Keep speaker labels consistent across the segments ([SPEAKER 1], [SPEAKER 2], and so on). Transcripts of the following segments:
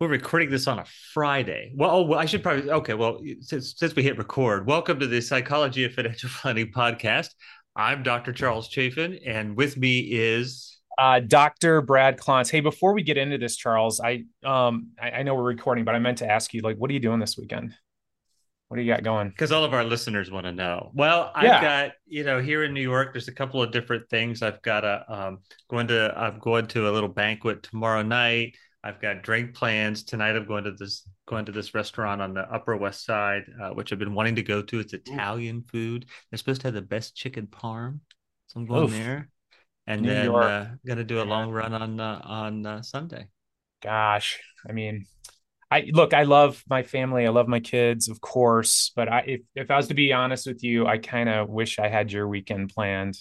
[SPEAKER 1] we're recording this on a Friday. Well, oh, well, I should probably okay. Well, since since we hit record, welcome to the Psychology of Financial Planning podcast. I'm Dr. Charles Chaffin, and with me is
[SPEAKER 2] uh, Dr. Brad Klontz. Hey, before we get into this, Charles, I um I, I know we're recording, but I meant to ask you, like, what are you doing this weekend? What do you got going?
[SPEAKER 1] Because all of our listeners want to know. Well, I've got you know here in New York, there's a couple of different things. I've got a um going to I'm going to a little banquet tomorrow night. I've got drink plans tonight. I'm going to this going to this restaurant on the Upper West Side, uh, which I've been wanting to go to. It's Italian Ooh. food. They're supposed to have the best chicken parm, so I'm going Oof. there. And New then uh, gonna do a long run on uh, on uh, Sunday.
[SPEAKER 2] Gosh, I mean, I look. I love my family. I love my kids, of course. But I, if if I was to be honest with you, I kind of wish I had your weekend planned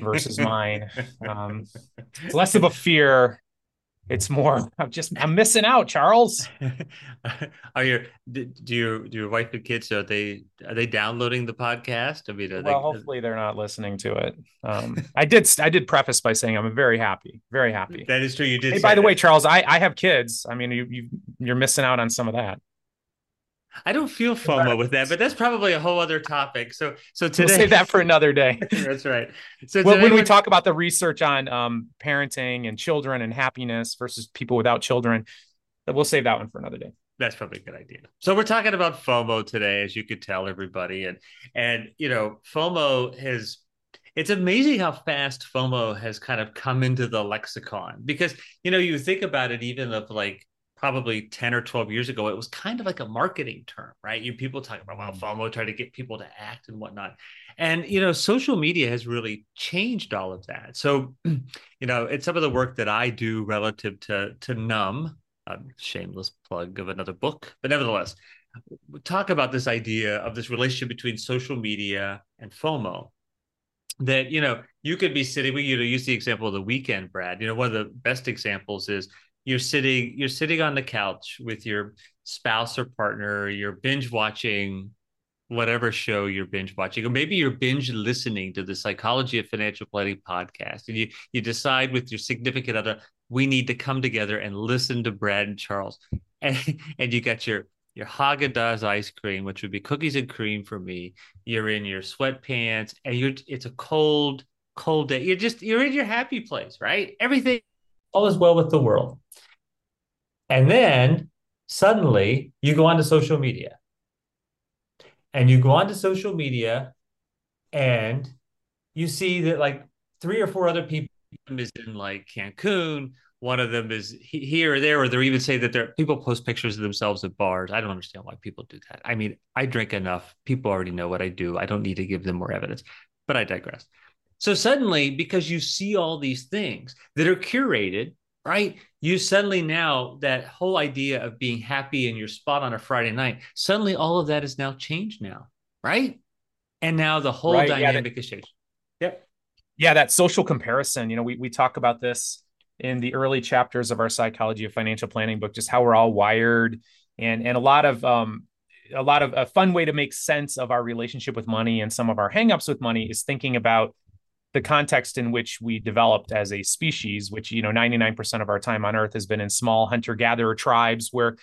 [SPEAKER 2] versus mine. Um, it's less of a fear it's more i'm just i'm missing out charles.
[SPEAKER 1] Are your do your do your wife and kids are they are they downloading the podcast? I mean
[SPEAKER 2] well
[SPEAKER 1] they,
[SPEAKER 2] hopefully they're not listening to it. Um i did i did preface by saying i'm very happy very happy.
[SPEAKER 1] That is true you did
[SPEAKER 2] hey, by the way charles i i have kids. I mean you, you you're missing out on some of that
[SPEAKER 1] I don't feel FOMO with that, but that's probably a whole other topic. So, so today,
[SPEAKER 2] we'll save that for another day.
[SPEAKER 1] that's right.
[SPEAKER 2] So well, when we talk about the research on um, parenting and children and happiness versus people without children, we'll save that one for another day.
[SPEAKER 1] That's probably a good idea. So we're talking about FOMO today, as you could tell everybody, and and you know, FOMO has. It's amazing how fast FOMO has kind of come into the lexicon because you know you think about it even of like probably 10 or 12 years ago, it was kind of like a marketing term, right? You people talk about well, mm-hmm. FOMO, try to get people to act and whatnot. And you know, social media has really changed all of that. So, you know, it's some of the work that I do relative to to numb, a shameless plug of another book, but nevertheless, talk about this idea of this relationship between social media and FOMO. That you know, you could be sitting. We you know use the example of the weekend, Brad. You know, one of the best examples is you're sitting you're sitting on the couch with your spouse or partner you're binge watching whatever show you're binge watching or maybe you're binge listening to the psychology of financial planning podcast and you you decide with your significant other we need to come together and listen to Brad and Charles. And and you got your your Haagen-Dazs ice cream which would be cookies and cream for me. You're in your sweatpants and you're it's a cold cold day. You're just you're in your happy place right? Everything all is well with the world and then suddenly you go onto social media. And you go onto social media and you see that like three or four other people is in like Cancun. One of them is here or there, or they're even say that there people post pictures of themselves at bars. I don't understand why people do that. I mean, I drink enough. People already know what I do. I don't need to give them more evidence, but I digress. So suddenly, because you see all these things that are curated, right? You suddenly now that whole idea of being happy in your spot on a Friday night, suddenly all of that is now changed now, right? And now the whole right, dynamic yeah, that, is changed. Yep.
[SPEAKER 2] Yeah, that social comparison. You know, we we talk about this in the early chapters of our psychology of financial planning book, just how we're all wired, and and a lot of um a lot of a fun way to make sense of our relationship with money and some of our hangups with money is thinking about the context in which we developed as a species, which, you know, 99% of our time on Earth has been in small hunter gatherer tribes where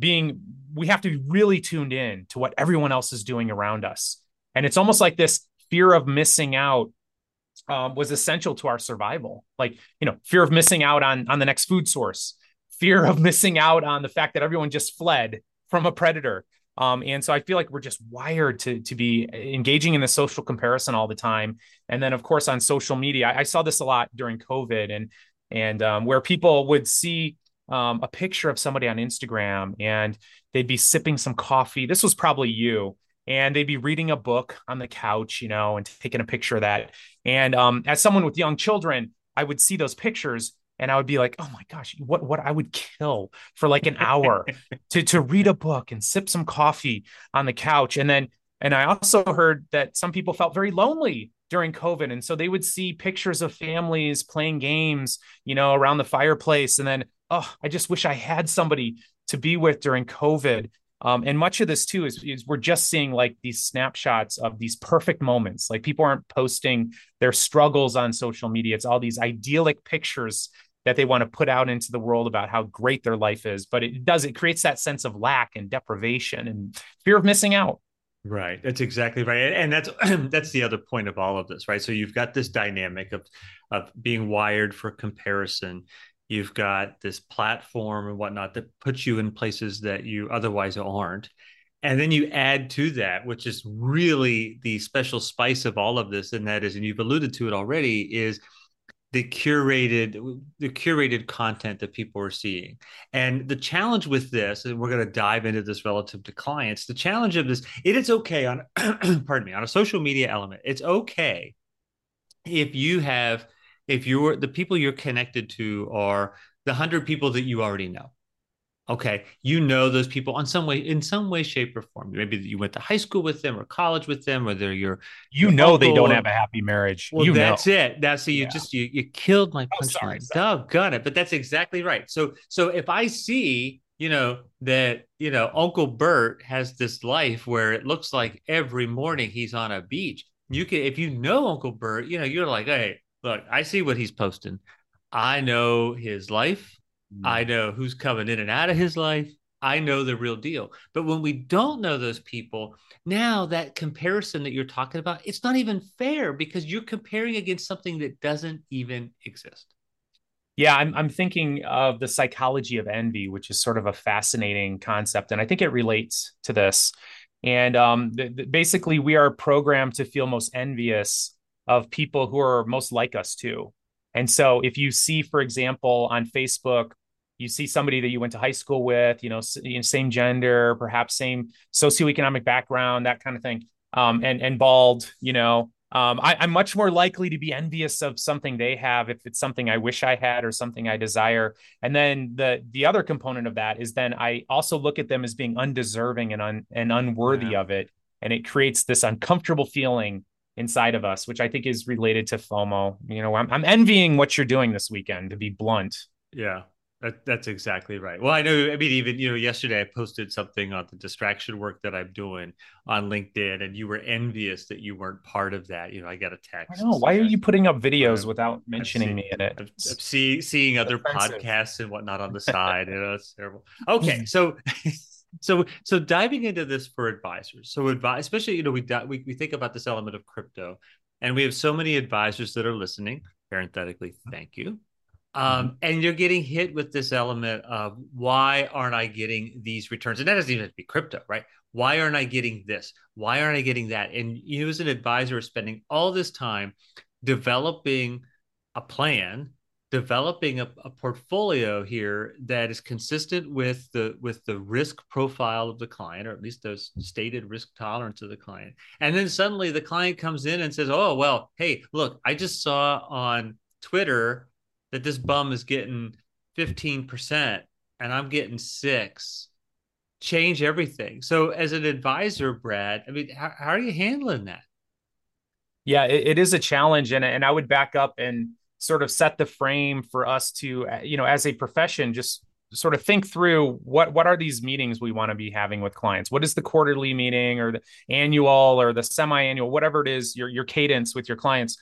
[SPEAKER 2] being, we have to be really tuned in to what everyone else is doing around us. And it's almost like this fear of missing out um, was essential to our survival. Like, you know, fear of missing out on, on the next food source, fear of missing out on the fact that everyone just fled from a predator, um, and so I feel like we're just wired to to be engaging in the social comparison all the time. And then of course on social media, I, I saw this a lot during COVID and and um, where people would see um, a picture of somebody on Instagram and they'd be sipping some coffee. This was probably you. And they'd be reading a book on the couch, you know, and taking a picture of that. And um, as someone with young children, I would see those pictures and I would be like, oh my gosh, what what I would kill for like an hour to to read a book and sip some coffee on the couch. And then and I also heard that some people felt very lonely during COVID. And so they would see pictures of families playing games, you know, around the fireplace. And then, oh, I just wish I had somebody to be with during COVID. Um, and much of this too is, is, we're just seeing like these snapshots of these perfect moments. Like people aren't posting their struggles on social media. It's all these idyllic pictures that they want to put out into the world about how great their life is but it does it creates that sense of lack and deprivation and fear of missing out
[SPEAKER 1] Right. That's exactly right. And that's that's the other point of all of this, right? So you've got this dynamic of of being wired for comparison. You've got this platform and whatnot that puts you in places that you otherwise aren't. And then you add to that, which is really the special spice of all of this, and that is, and you've alluded to it already, is the curated the curated content that people are seeing. And the challenge with this and we're going to dive into this relative to clients the challenge of this it is okay on pardon me on a social media element. It's okay if you have if you're the people you're connected to are the 100 people that you already know okay you know those people on some way in some way shape or form. Maybe you went to high school with them or college with them or they're your
[SPEAKER 2] you
[SPEAKER 1] your
[SPEAKER 2] know
[SPEAKER 1] uncle.
[SPEAKER 2] they don't have a happy marriage.
[SPEAKER 1] Well
[SPEAKER 2] you
[SPEAKER 1] that's
[SPEAKER 2] know.
[SPEAKER 1] it. That's so you
[SPEAKER 2] Yeah.
[SPEAKER 1] just you, you killed my
[SPEAKER 2] Oh,
[SPEAKER 1] punchline.
[SPEAKER 2] oh,
[SPEAKER 1] doggone it. But that's exactly right. So so if i see you know that you know uncle bert has this life where it looks like every morning he's on a beach you can if you know uncle bert you know you're like hey look i see what he's posting. I know his life I know who's coming in and out of his life. I know the real deal. But when we don't know those people, now that comparison that you're talking about, it's not even fair because you're comparing against something that doesn't even exist.
[SPEAKER 2] Yeah, I'm I'm thinking of the psychology of envy, which is sort of a fascinating concept, and I think it relates to this. And um, th- th- basically, we are programmed to feel most envious of people who are most like us too. And so, if you see, for example, on Facebook, you see somebody that you went to high school with, you know, s- you know, same gender, perhaps same socioeconomic background, that kind of thing, um, and and bald, you know, um, I, I'm much more likely to be envious of something they have if it's something I wish I had or something I desire. And then the the other component of that is then I also look at them as being undeserving and un, and unworthy
[SPEAKER 1] Yeah.
[SPEAKER 2] of it, and it creates this uncomfortable feeling inside of us, which I think is related to FOMO. You know, I'm, I'm envying what you're doing this weekend, to be blunt.
[SPEAKER 1] Yeah. That, that's exactly right. Well, I know. I mean, even you know, yesterday I posted something on the distraction work that I'm doing on LinkedIn, and you were envious that you weren't part of that. You know, I got a text.
[SPEAKER 2] know. Why are you putting up videos without mentioning
[SPEAKER 1] seen-
[SPEAKER 2] me in it?
[SPEAKER 1] I'm, I'm see, seeing other
[SPEAKER 2] offensive.
[SPEAKER 1] podcasts and whatnot on the side. You know, it's terrible. Okay, so so so diving into this for advisors. So advise, especially you know, we we we think about this element of crypto, and we have so many advisors that are listening. Parenthetically, thank you. Um, and you're getting hit with this element of why aren't I getting these returns? And that doesn't even have to be crypto, right? Why aren't I getting this? Why aren't I getting that? And you, as an advisor, are spending all this time developing a plan, developing a, a portfolio here that is consistent with the with the risk profile of the client, or at least the stated risk tolerance of the client. And then suddenly the client comes in and says, "Oh, well, hey, look, I just saw on Twitter that this bum is getting 15% and I'm getting six. Change everything. So, as an advisor, Brad, I mean, how, how are you handling that?
[SPEAKER 2] Yeah, it, it is a challenge, and and I would back up and sort of set the frame for us to, you know, as a profession, just sort of think through what what are these meetings we want to be having with clients. What is the quarterly meeting or the annual or the semi-annual, whatever it is, your your cadence with your clients.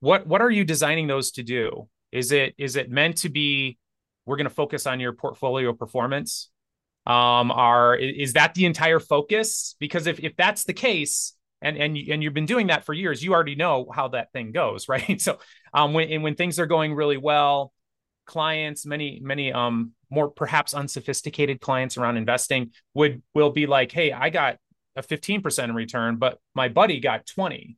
[SPEAKER 2] What what are you designing those to do? Is it is it meant to be? We're going to focus on your portfolio performance. Um, are is that the entire focus? Because if if that's the case, and and and you've been doing that for years, you already know how that thing goes, right? So, um, when when things are going really well, clients, many many um more perhaps unsophisticated clients around investing would will be like, hey, I got a fifteen percent return, but my buddy got twenty.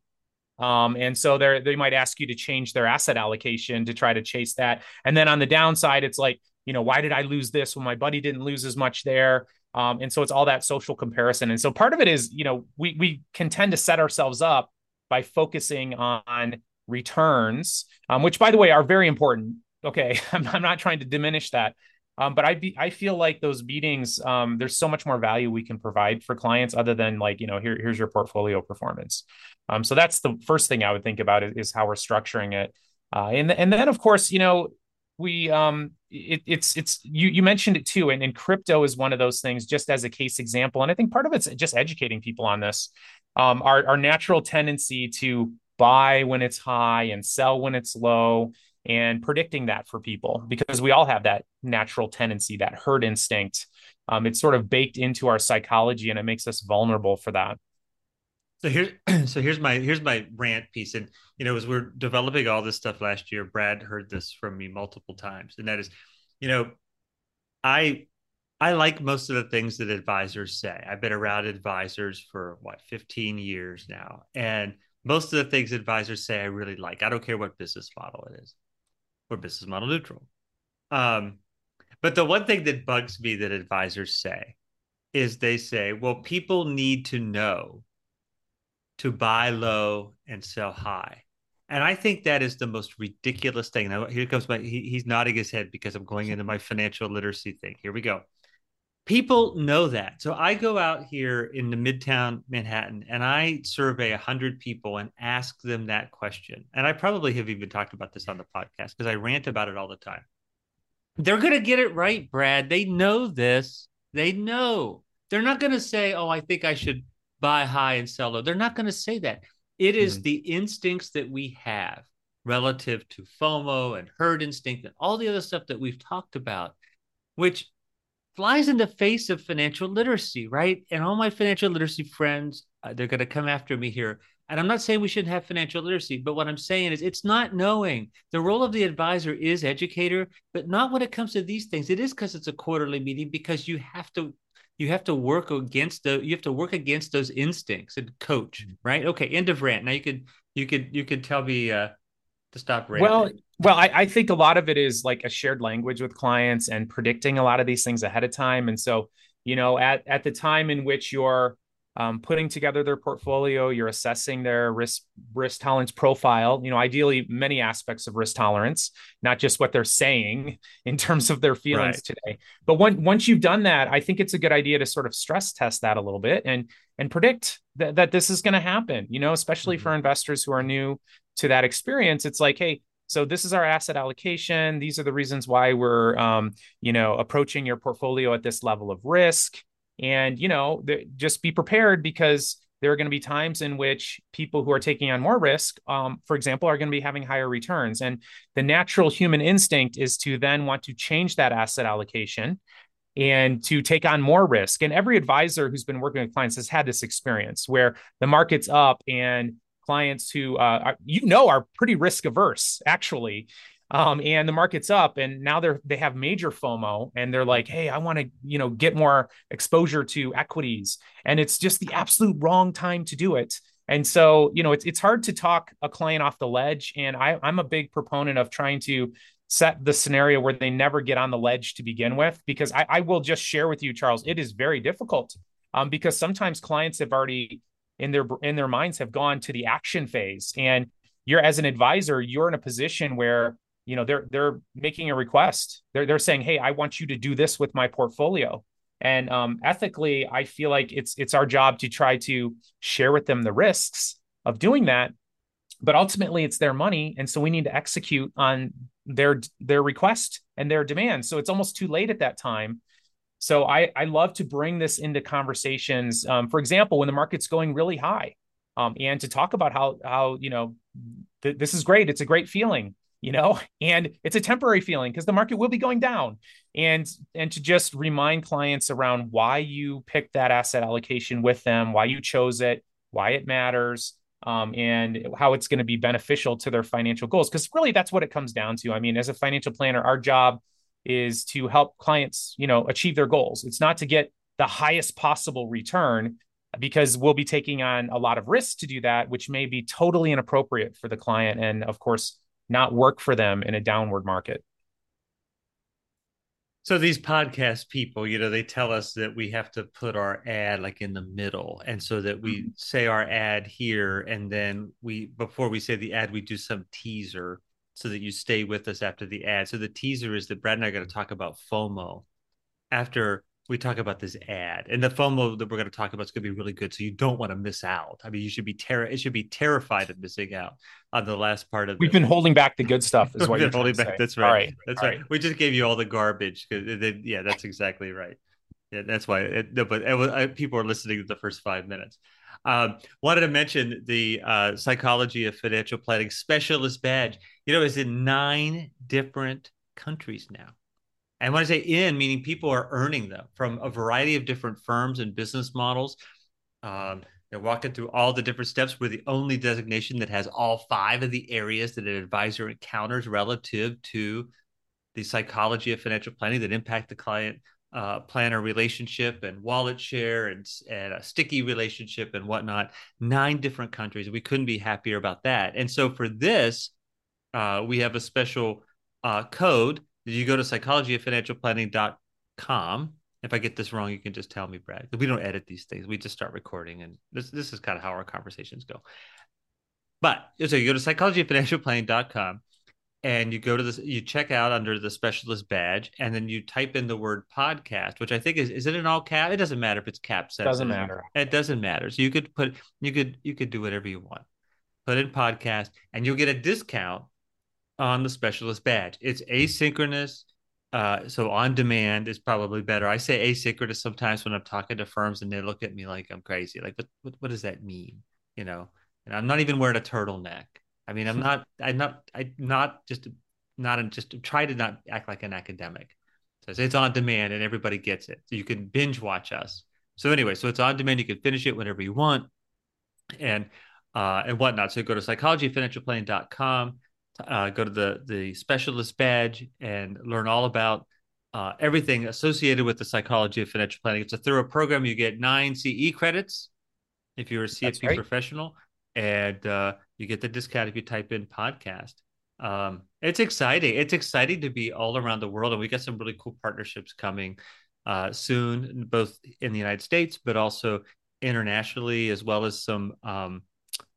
[SPEAKER 2] Um, and so they they might ask you to change their asset allocation to try to chase that. And then on the downside, it's like, you know, why did I lose this when my buddy didn't lose as much there? Um, and so it's all that social comparison. And so part of it is, you know, we we can tend to set ourselves up by focusing on returns, um, which by the way are very important. Okay, I'm, I'm not trying to diminish that. Um, but I be, I feel like those meetings, um, there's so much more value we can provide for clients other than like, you know, here, here's your portfolio performance. Um, so that's the first thing I would think about is, is how we're structuring it. Uh, and, and then of course, you know, we, um, it, it's, it's, you, you mentioned it too. And, and crypto is one of those things just as a case example. And I think part of it's just educating people on this. Um, our, our natural tendency to buy when it's high and sell when it's low and predicting that for people because we all have that natural tendency, that herd instinct. Um, it's sort of baked into our psychology and it makes us vulnerable for that.
[SPEAKER 1] So here's so here's my here's my rant piece, and you know as we're developing all this stuff last year, Brad heard this from me multiple times, and that is, you know, I I like most of the things that advisors say. I've been around advisors for what 15 years now, and most of the things advisors say I really like. I don't care what business model it is. We're business model neutral. Um, but the one thing that bugs me that advisors say is they say, well, people need to know to buy low and sell high. And I think that is the most ridiculous thing. Now, here comes my, he, he's nodding his head because I'm going into my financial literacy thing. Here we go. People know that. So I go out here in the Midtown Manhattan and I survey 100 people and ask them that question. And I probably have even talked about this on the podcast because I rant about it all the time. They're going to get it right, Brad. They know this. They know. They're not going to say, oh, I think I should buy high and sell low. They're not going to say that. It is mm-hmm. the instincts that we have relative to FOMO and herd instinct and all the other stuff that we've talked about, which flies in the face of financial literacy, right? And all my financial literacy friends, uh, they're going to come after me here. And I'm not saying we shouldn't have financial literacy, but what I'm saying is it's not knowing. The role of the advisor is educator, but not when it comes to these things. It is because it's a quarterly meeting because you have to you have to work against the you have to work against those instincts and coach mm-hmm. right okay end of rant now you could you could you could tell me uh to stop ranting.
[SPEAKER 2] well well I, I think a lot of it is like a shared language with clients and predicting a lot of these things ahead of time and so you know at at the time in which you're um, putting together their portfolio you're assessing their risk risk tolerance profile you know ideally many aspects of risk tolerance not just what they're saying in terms of their feelings right. today but when, once you've done that i think it's a good idea to sort of stress test that a little bit and and predict that, that this is going to happen you know especially mm-hmm. for investors who are new to that experience it's like hey so this is our asset allocation these are the reasons why we're um, you know approaching your portfolio at this level of risk and, you know, just be prepared because there are going to be times in which people who are taking on more risk, um, for example, are going to be having higher returns. And the natural human instinct is to then want to change that asset allocation and to take on more risk. And every advisor who's been working with clients has had this experience where the market's up and clients who uh, are, you know are pretty risk averse actually. Um, and the market's up and now they're they have major fomo and they're like hey i want to you know get more exposure to equities. And it's just the absolute wrong time to do it. And so you know it's, it's hard to talk a client off the ledge and I, i'm a big proponent of trying to set the scenario where they never get on the ledge to begin with because i, I will just share with you charles it is very difficult um, because sometimes clients have already in their in their minds have gone to the action phase. And you're as an advisor you're in a position where you know they're they're making a request. They're they're saying hey i want you to do this with my portfolio. And um, ethically i feel like it's it's our job to try to share with them the risks of doing that. But ultimately it's their money. And so we need to execute on their their request and their demand. So it's almost too late at that time so i i love to bring this into conversations. Um, for example when the market's going really high um, and to talk about how how you know th- this is great it's a great feeling you know and it's a temporary feeling because the market will be going down. And and to just remind clients around why you picked that asset allocation with them why you chose it why it matters um, and how it's going to be beneficial to their financial goals because really that's what it comes down to. I mean as a financial planner our job is to help clients you know achieve their goals it's not to get the highest possible return because we'll be taking on a lot of risks to do that which may be totally inappropriate for the client and of course not work for them in a downward market.
[SPEAKER 1] So these podcast people, you know, they tell us that we have to put our ad like in the middle, and so that we mm-hmm. say our ad here, and then we before we say the ad, we do some teaser so that you stay with us after the ad. So the teaser is that Brad and I are going to talk about FOMO after we talk about this ad and the FOMO that we're going to talk about is going to be really good. So you don't want to miss out. I mean, you should be ter- it should be terrified of missing out on the last part of.
[SPEAKER 2] We've this. been holding back the good stuff. Is what you're holding back.
[SPEAKER 1] That's right. right. That's right. right. We just gave you all the garbage. Yeah, that's exactly right. Yeah, that's why. It, no, but it was, I, people are listening to the first five minutes. Um, wanted to mention the uh, psychology of financial planning specialist badge. You know, is in nine different countries now. And when I say in, meaning people are earning them from a variety of different firms and business models. Um, they're walking through all the different steps. We're the only designation that has all five of the areas that an advisor encounters relative to the psychology of financial planning that impact the client uh, planner relationship and wallet share and, and a sticky relationship and whatnot. Nine different countries. We couldn't be happier about that. And so for this, uh, we have a special uh, code. You go to psychologyoffinancialplanning.com. If I get this wrong, you can just tell me, Brad. We don't edit these things. We just start recording, and this this is kind of how our conversations go. But so you go to psychologyoffinancialplanning.com and you go to this you check out under the specialist badge and then you type in the word podcast which i think is is it an all cap it doesn't matter if it's cap
[SPEAKER 2] doesn't matter
[SPEAKER 1] it doesn't matter so you could put you could you could do whatever you want put in podcast and you'll get a discount on the specialist badge it's asynchronous uh, so on demand is probably better. I say asynchronous sometimes when I'm talking to firms and they look at me like I'm crazy. Like, what, what, what does that mean? You know, and I'm not even wearing a turtleneck. I mean, I'm not, I'm not, I'm not just, not just try to not act like an academic. So it's on demand and everybody gets it. So you can binge watch us. So anyway, so it's on demand. You can finish it whenever you want and, uh, and whatnot. So go to psychologyoffinancialplanning.com, uh, go to the, the specialist badge and learn all about uh, everything associated with the psychology of financial planning. It's a thorough program. You get nine CE credits if you're a CFP professional, and uh, you get the discount if you type in podcast. Um, it's exciting. It's exciting to be all around the world, and we got some really cool partnerships coming uh, soon, both in the United States, but also internationally, as well as some um,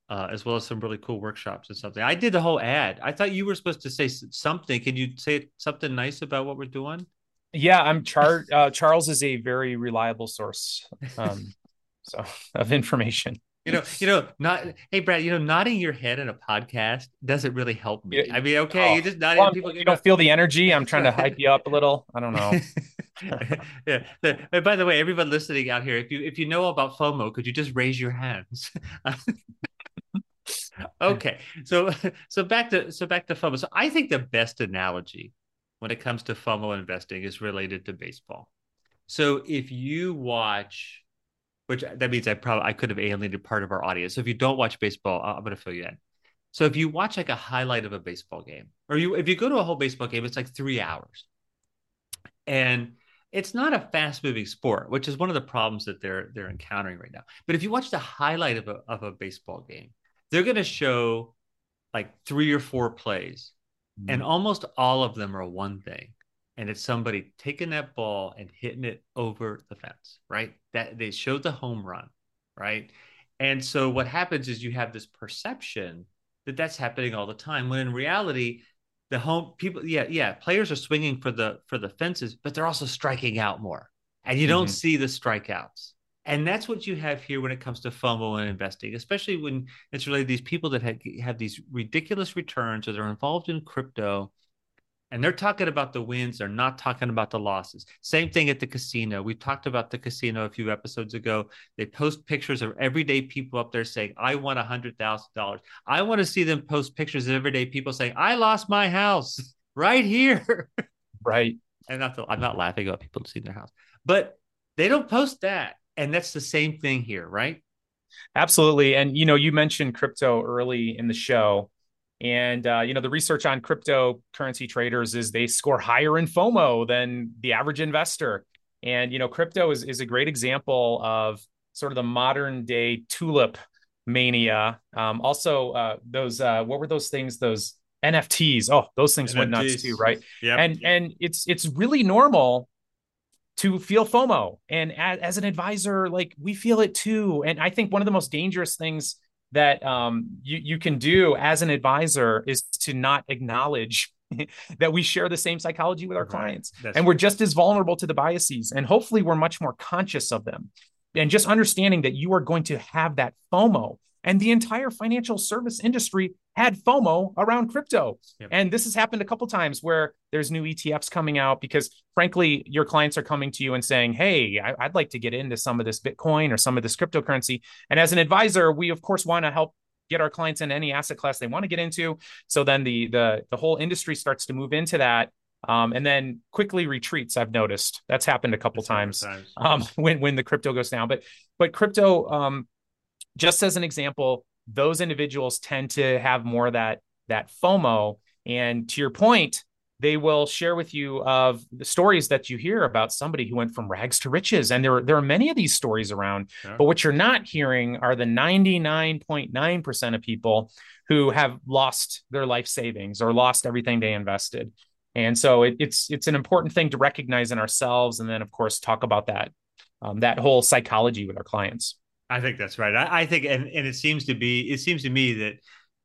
[SPEAKER 1] uh, as well as some really cool workshops and something. I did the whole ad. I thought you were supposed to say something. Can you say something nice about what we're doing?
[SPEAKER 2] Yeah, I'm Char. Uh, Charles is a very reliable source, um, so of information
[SPEAKER 1] you know, you know, not hey Brad, you know, nodding your head in a podcast doesn't really help me. I mean, okay, oh, you just nodding.
[SPEAKER 2] Well, people, you don't feel the energy. I'm trying to hype you up a little. I don't know.
[SPEAKER 1] yeah. by the way, everyone listening out here, if you if you know about FOMO, could you just raise your hands? Okay, so so back to so back to FOMO. So I think the best analogy when it comes to FOMO investing is related to baseball. So if you watch which that means I probably I could have alienated part of our audience. So if you don't watch baseball, I'm going to fill you in. So if you watch like a highlight of a baseball game, or you if you go to a whole baseball game, it's like three hours, and it's not a fast moving sport, which is one of the problems that they're they're encountering right now. But if you watch the highlight of a of a baseball game, they're going to show like three or four plays, mm-hmm. and almost all of them are one thing and it's somebody taking that ball and hitting it over the fence, right? That they showed the home run, right? And so what happens is you have this perception that that's happening all the time when in reality the home people yeah yeah players are swinging for the for the fences but they're also striking out more and you don't mm-hmm. see the strikeouts and that's what you have here when it comes to FOMO and investing, especially when it's related to these people that have, have these ridiculous returns or they're involved in crypto and they're talking about the wins they're not talking about the losses. Same thing at the casino. We talked about the casino a few episodes ago. They post pictures of everyday people up there saying i won a hundred thousand dollars. I want to see them post pictures of everyday people saying i lost my house right here.
[SPEAKER 2] Right.
[SPEAKER 1] And not the, i'm not laughing about people seeing their house. But they don't post that and that's the same thing here right
[SPEAKER 2] absolutely and you know you mentioned crypto early in the show and uh, you know the research on cryptocurrency traders is they score higher in FOMO than the average investor. And you know crypto is is a great example of sort of the modern day tulip mania. Um, also, uh, those uh, what were those things? Those NFTs. Oh, those things NFTs. went nuts too, right? Yeah. And and it's it's really normal to feel FOMO. And as, as, an advisor, like we feel it too. And I think one of the most dangerous things that um, you, you can do as an advisor is to not acknowledge that we share the same psychology with our right. clients That's and we're just as vulnerable to the biases and hopefully we're much more conscious of them and just understanding that you are going to have that fomo and the entire financial service industry had FOMO around crypto. Yep. And this has happened a couple times where there's new ETFs coming out because, frankly, your clients are coming to you and saying, Hey, I, would like to get into some of this Bitcoin or some of this cryptocurrency. And as an advisor, we, of course, want to help get our clients in any asset class they want to get into. So then the the the whole industry starts to move into that. Um, and then quickly retreats. I've noticed that's happened a couple times, times. Um, when when the crypto goes down. But but crypto, um, just as an example, those individuals tend to have more that that FOMO. And to your point, they will share with you of the stories that you hear about somebody who went from rags to riches. And there, there are many of these stories around. But what you're not hearing are the 99.9% of people who have lost their life savings or lost everything they invested. And so it, it's it's an important thing to recognize in ourselves and then of course talk about that um, that whole psychology with our clients
[SPEAKER 1] i think that's right. I, I think and, and it seems to be it seems to me that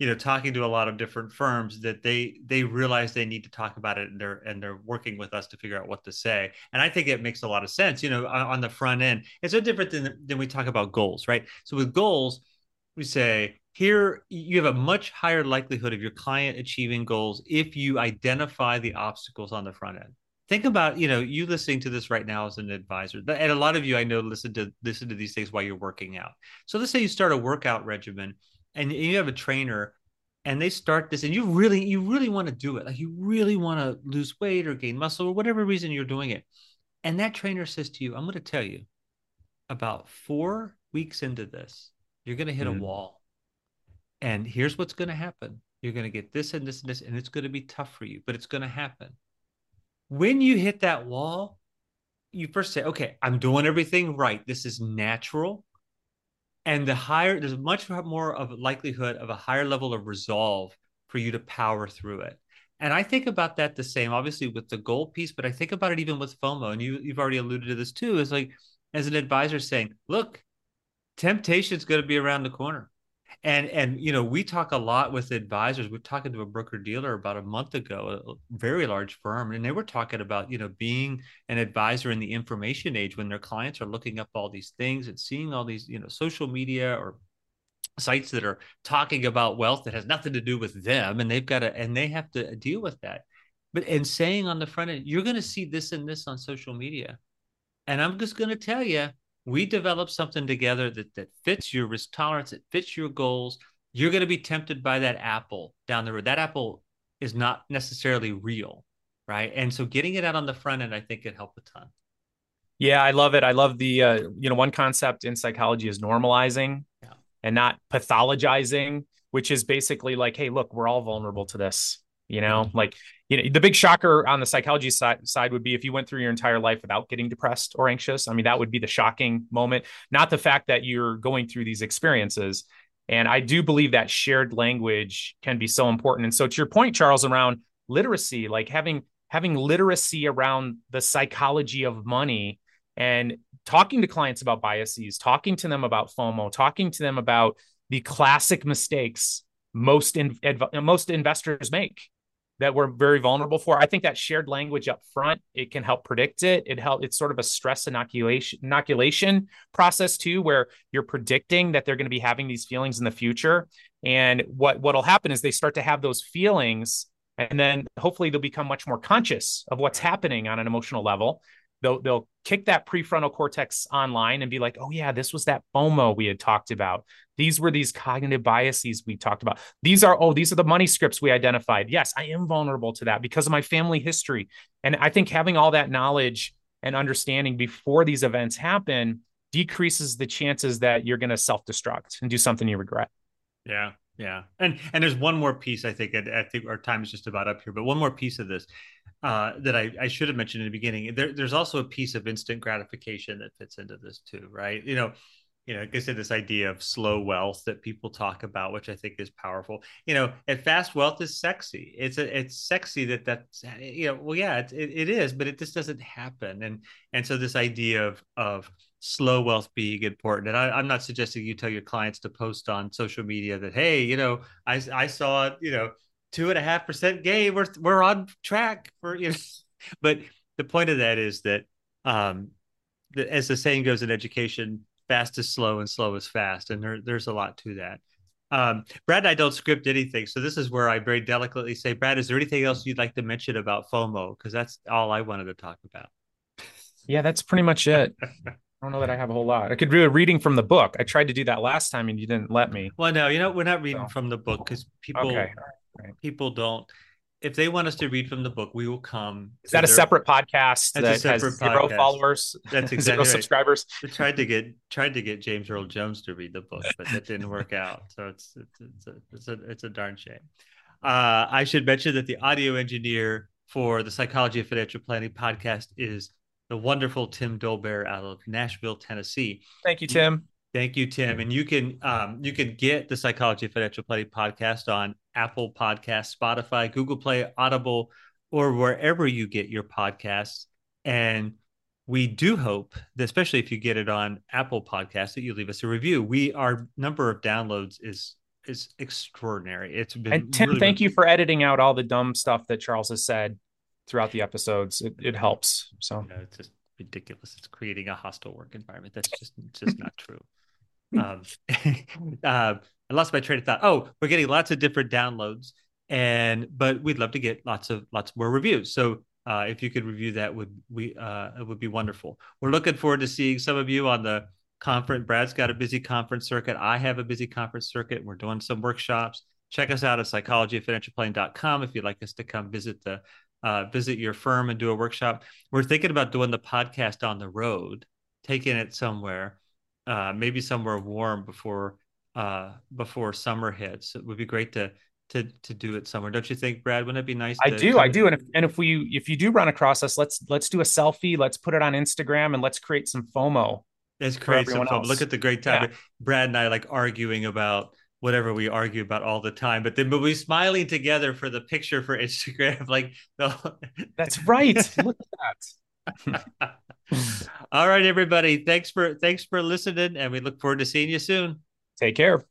[SPEAKER 1] you know talking to a lot of different firms that they they realize they need to talk about it and they're and they're working with us to figure out what to say. And i think it makes a lot of sense you know on, on the front end. It's so different than than we talk about goals right? So with goals we say here you have a much higher likelihood of your client achieving goals if you identify the obstacles on the front end think about you know you listening to this right now as an advisor and a lot of you i know listen to listen to these things while you're working out. So let's say you start a workout regimen and you have a trainer and they start this and you really you really want to do it. Like you really want to lose weight or gain muscle or whatever reason you're doing it. And that trainer says to you i'm going to tell you about four weeks into this you're going to hit mm-hmm. a wall. And here's what's going to happen. You're going to get this and this and this and it's going to be tough for you but it's going to happen when you hit that wall you first say okay i'm doing everything right. This is natural. And the higher there's much more of a likelihood of a higher level of resolve for you to power through it. And i think about that the same obviously with the goal piece but i think about it even with fomo. And you, you've already alluded to this too is like as an advisor saying look temptation is going to be around the corner and and you know we talk a lot with advisors we're talking to a broker dealer about a month ago a very large firm and they were talking about you know being an advisor in the information age when their clients are looking up all these things and seeing all these you know social media or sites that are talking about wealth that has nothing to do with them and they've got to and they have to deal with that. But and saying on the front end you're going to see this and this on social media and i'm just going to tell you we develop something together that that fits your risk tolerance, it fits your goals. You're going to be tempted by that apple down the road. That apple is not necessarily real, right? And so getting it out on the front end, I think, could help a ton.
[SPEAKER 2] Yeah, I love it. I love the uh, you know one concept in psychology is normalizing yeah. and not pathologizing, which is basically like, hey, look, we're all vulnerable to this. You know, like you know, the big shocker on the psychology side, side would be if you went through your entire life without getting depressed or anxious. I mean, that would be the shocking moment, not the fact that you're going through these experiences. And I do believe that shared language can be so important. And so to your point, Charles, around literacy, like having having literacy around the psychology of money and talking to clients about biases, talking to them about FOMO, talking to them about the classic mistakes most in, most investors make that we're very vulnerable for. I think that shared language up front, it can help predict it. It help it's sort of a stress inoculation inoculation process too, where you're predicting that they're going to be having these feelings in the future. And what what'll happen is they start to have those feelings and then hopefully they'll become much more conscious of what's happening on an emotional level they'll they'll kick that prefrontal cortex online and be like, oh yeah, this was that FOMO we had talked about. These were these cognitive biases we talked about. These are oh, these are the money scripts we identified. Yes, I am vulnerable to that because of my family history. And I think having all that knowledge and understanding before these events happen decreases the chances that you're going to self-destruct and do something you regret.
[SPEAKER 1] Yeah. Yeah, and and there's one more piece I think I, I think our time is just about up here, but one more piece of this uh, that I, I should have mentioned in the beginning. There, there's also a piece of instant gratification that fits into this too, right? You know, you know, like I said, this idea of slow wealth that people talk about, which I think is powerful. You know, and fast wealth is sexy. It's a, it's sexy that that's you know, well, yeah, it, it, it is, but it just doesn't happen. And and so this idea of of slow wealth being important. And I, am not suggesting you tell your clients to post on social media that, hey, you know, I, I saw, you know, two and a half percent gain. We're, we're on track for, you know, but the point of that is that, um, as the saying goes in education, fast is slow and slow is fast. And there, there's a lot to that. Um, Brad and I don't script anything. So this is where I very delicately say, Brad, is there anything else you'd like to mention about FOMO? Because that's all I wanted to talk about.
[SPEAKER 2] Yeah, that's pretty much it. I don't know that I have a whole lot. I could do a reading from the book. I tried to do that last time and you didn't let me.
[SPEAKER 1] Well, no, you know, we're not reading so. from the book because people
[SPEAKER 2] okay.
[SPEAKER 1] Right. people don't. If they want us to read from the book, we will come.
[SPEAKER 2] Is that a separate podcast that separate has zero podcast. followers?
[SPEAKER 1] That's exactly
[SPEAKER 2] zero
[SPEAKER 1] right.
[SPEAKER 2] subscribers.
[SPEAKER 1] We tried to get tried to get James Earl Jones to read the book, but that didn't work out. So it's it's it's a it's a, it's a darn shame. Uh, I should mention that the audio engineer for the Psychology of Financial Planning podcast is the wonderful Tim Dolbear out of Nashville, Tennessee.
[SPEAKER 2] Thank you, Tim.
[SPEAKER 1] Thank you, Tim. And you can um, you can get the Psychology of Financial Planning podcast on Apple Podcast, Spotify, Google Play, Audible, or wherever you get your podcasts. And we do hope that, especially if you get it on Apple Podcasts, that you leave us a review. We our number of downloads is is extraordinary. It's been
[SPEAKER 2] and Tim, really, thank you for editing out all the dumb stuff that Charles has said throughout the episodes. It, it helps. So
[SPEAKER 1] you know, it's just ridiculous. It's creating a hostile work environment. That's just just not true. Um, uh, I lost my train of thought. Oh, we're getting lots of different downloads, and but we'd love to get lots of lots more reviews. So uh, if you could review that, would we uh, it would be wonderful. We're looking forward to seeing some of you on the conference. Brad's got a busy conference circuit. I have a busy conference circuit. We're doing some workshops. Check us out at psychologyoffinancialplanning.com if you'd like us to come visit the uh, visit your firm and do a workshop. We're thinking about doing the podcast on the road, taking it somewhere, uh, maybe somewhere warm before uh, before summer hits. It would be great to to to do it somewhere, don't you think, Brad? Wouldn't it be nice?
[SPEAKER 2] I do, I do. And if and if we if you do run across us, let's let's do a selfie. Let's put it on Instagram and let's create some FOMO.
[SPEAKER 1] Let's create some FOMO. Look at the great time. Yeah. Brad and I like arguing about whatever we argue about all the time. But then, but we smiling together for the picture for Instagram, like
[SPEAKER 2] the... that's right. Look at
[SPEAKER 1] that. all right, everybody. Thanks for thanks for listening, and we look forward to seeing you soon.
[SPEAKER 2] Take care.